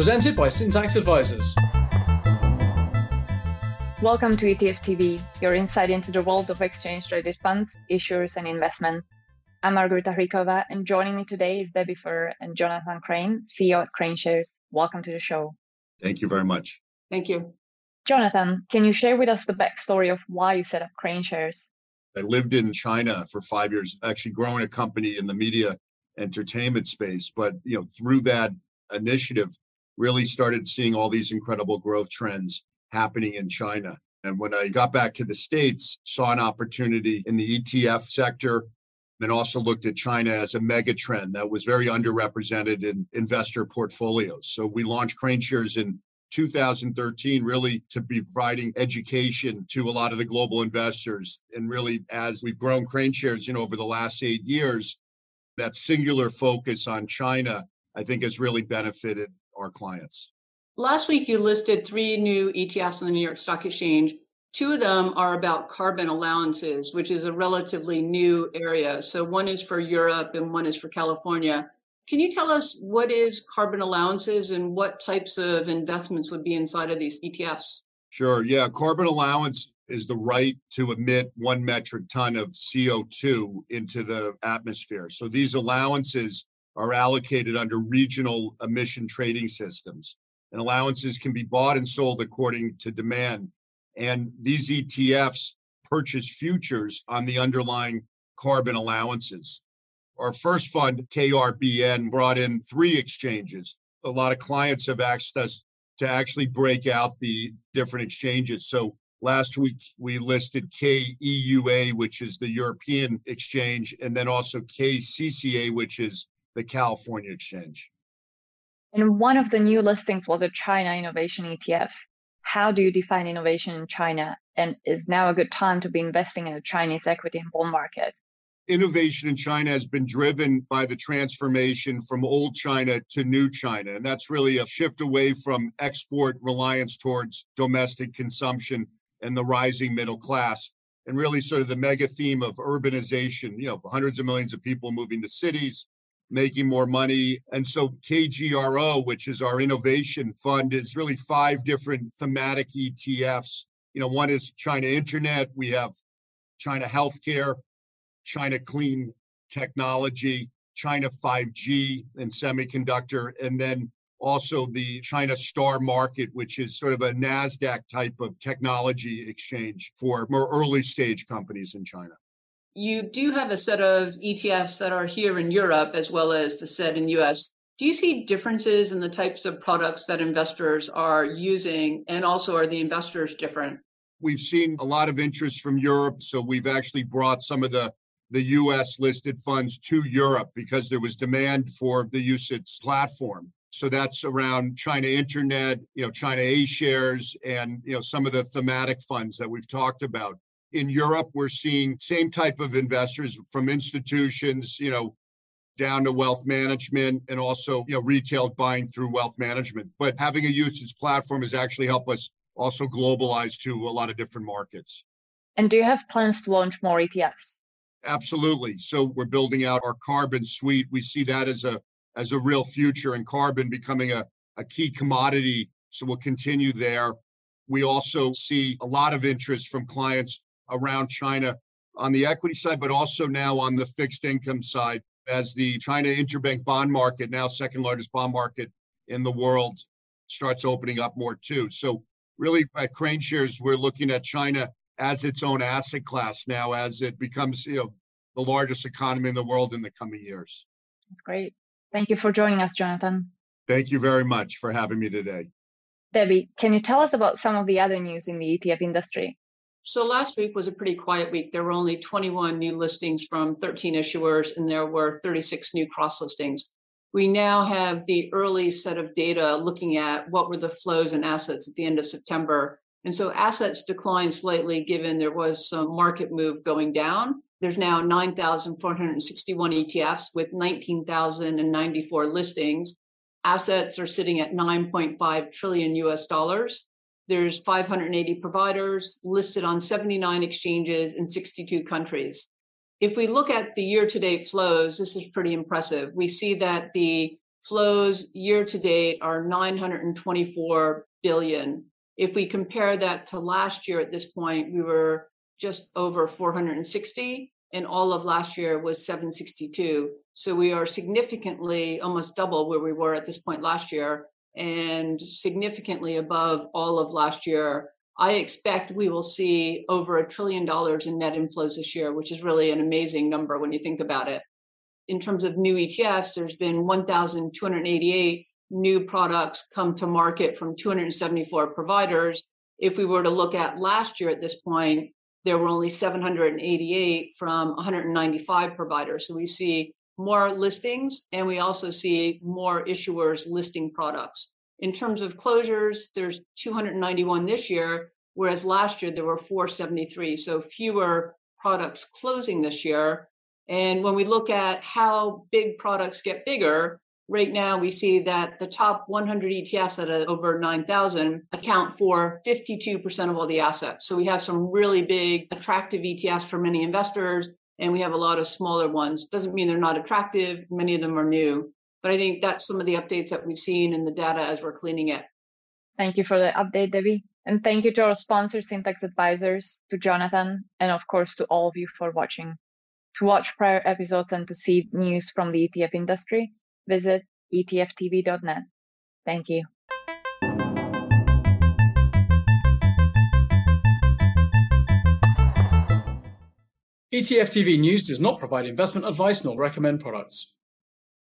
presented by Syntax Advisors. Welcome to ETF TV, your insight into the world of exchange traded funds, issuers, and investment. I'm Margareta Hricova, and joining me today is Debbie Fuhr and Jonathan Krane, CEO at KraneShares. Welcome to the show. Thank you very much. Thank you. Jonathan, can you share with us the backstory of why you set up KraneShares? I lived in China for five years, actually growing a company in the media entertainment space. But you know, through that initiative, really started seeing all these incredible growth trends happening in China. And when I got back to the States, saw an opportunity in the ETF sector, and also looked at China as a mega trend that was very underrepresented in investor portfolios. So we launched KraneShares in 2013 really to be providing education to a lot of the global investors and really as we've grown KraneShares you know over the last eight years that singular focus on china i think has really benefited our clients last week you listed three new etfs on the new york stock exchange two of them are about carbon allowances which is a relatively new area so one is for europe and one is for california can you tell us what is carbon allowances and what types of investments would be inside of these ETFs? Sure. Yeah. Carbon allowance is the right to emit one metric ton of CO2 into the atmosphere. So these allowances are allocated under regional emission trading systems. And allowances can be bought and sold according to demand. And these ETFs purchase futures on the underlying carbon allowances. Our first fund, KRBN, brought in three exchanges. A lot of clients have asked us to actually break out the different exchanges. So last week we listed KEUA, which is the European exchange, and then also KCCA, which is the California exchange. And one of the new listings was a China Innovation ETF. How do you define innovation in China? And is now a good time to be investing in the Chinese equity and bond market? innovation in China has been driven by the transformation from old China to new China. And that's really a shift away from export reliance towards domestic consumption and the rising middle class. And really, sort of the mega theme of urbanization, you know, hundreds of millions of people moving to cities, making more money. And so, KGRO, which is our innovation fund, is really five different thematic ETFs. You know, one is China Internet, we have China Healthcare, China clean technology, China 5G and semiconductor, and then also the China Star Market, which is sort of a NASDAQ type of technology exchange for more early stage companies in China. You do have a set of ETFs that are here in Europe as well as the set in the US. Do you see differences in the types of products that investors are using? And also, are the investors different? We've seen a lot of interest from Europe. So we've actually brought some of the the US listed funds to Europe because there was demand for the UCITS platform. So that's around China Internet, you know, China A shares, and you know some of the thematic funds that we've talked about. In Europe, we're seeing same type of investors from institutions, you know, down to wealth management and also you know retail buying through wealth management. But having a UCITS platform has actually helped us also globalize to a lot of different markets. And do you have plans to launch more ETFs? Absolutely. So we're building out our carbon suite. We see that as a as a real future and carbon becoming a, a key commodity. So we'll continue there. We also see a lot of interest from clients around China on the equity side, but also now on the fixed income side as the China interbank bond market, now second largest bond market in the world, starts opening up more too. So really at KraneShares, we're looking at China as its own asset class now as it becomes you know the largest economy in the world in the coming years. That's great. Thank you for joining us, Jonathan. Thank you very much for having me today. Debbie, can you tell us about some of the other news in the ETF industry? So last week was a pretty quiet week. There were only 21 new listings from 13 issuers, and there were 36 new cross listings. We now have the early set of data looking at what were the flows and assets at the end of September. And so assets declined slightly given there was some market move going down. There's now 9,461 ETFs with 19,094 listings. Assets are sitting at 9.5 trillion US dollars. There's 580 providers listed on 79 exchanges in 62 countries. If we look at the year to date flows, this is pretty impressive. We see that the flows year to date are 924 billion. If we compare that to last year at this point, we were just over 460 and all of last year was 762. So we are significantly almost double where we were at this point last year and significantly above all of last year. I expect we will see over a trillion dollars in net inflows this year, which is really an amazing number when you think about it. In terms of new ETFs, there's been 1,288 new products come to market from 274 providers. If we were to look at last year at this point, there were only 788 from 195 providers. So we see more listings and we also see more issuers listing products. In terms of closures, there's 291 this year, whereas last year there were 473. So fewer products closing this year. And when we look at how big products get bigger, right now we see that the top 100 ETFs at over 9,000 account for 52% of all the assets. So we have some really big, attractive ETFs for many investors, and we have a lot of smaller ones. Doesn't mean they're not attractive. Many of them are new. But I think that's some of the updates that we've seen in the data as we're cleaning it. Thank you for the update, Debbie. And thank you to our sponsor, Syntax Advisors, to Jonathan, and of course to all of you for watching. To watch prior episodes and to see news from the ETF industry, visit etftv.net. Thank you. ETF TV News does not provide investment advice nor recommend products.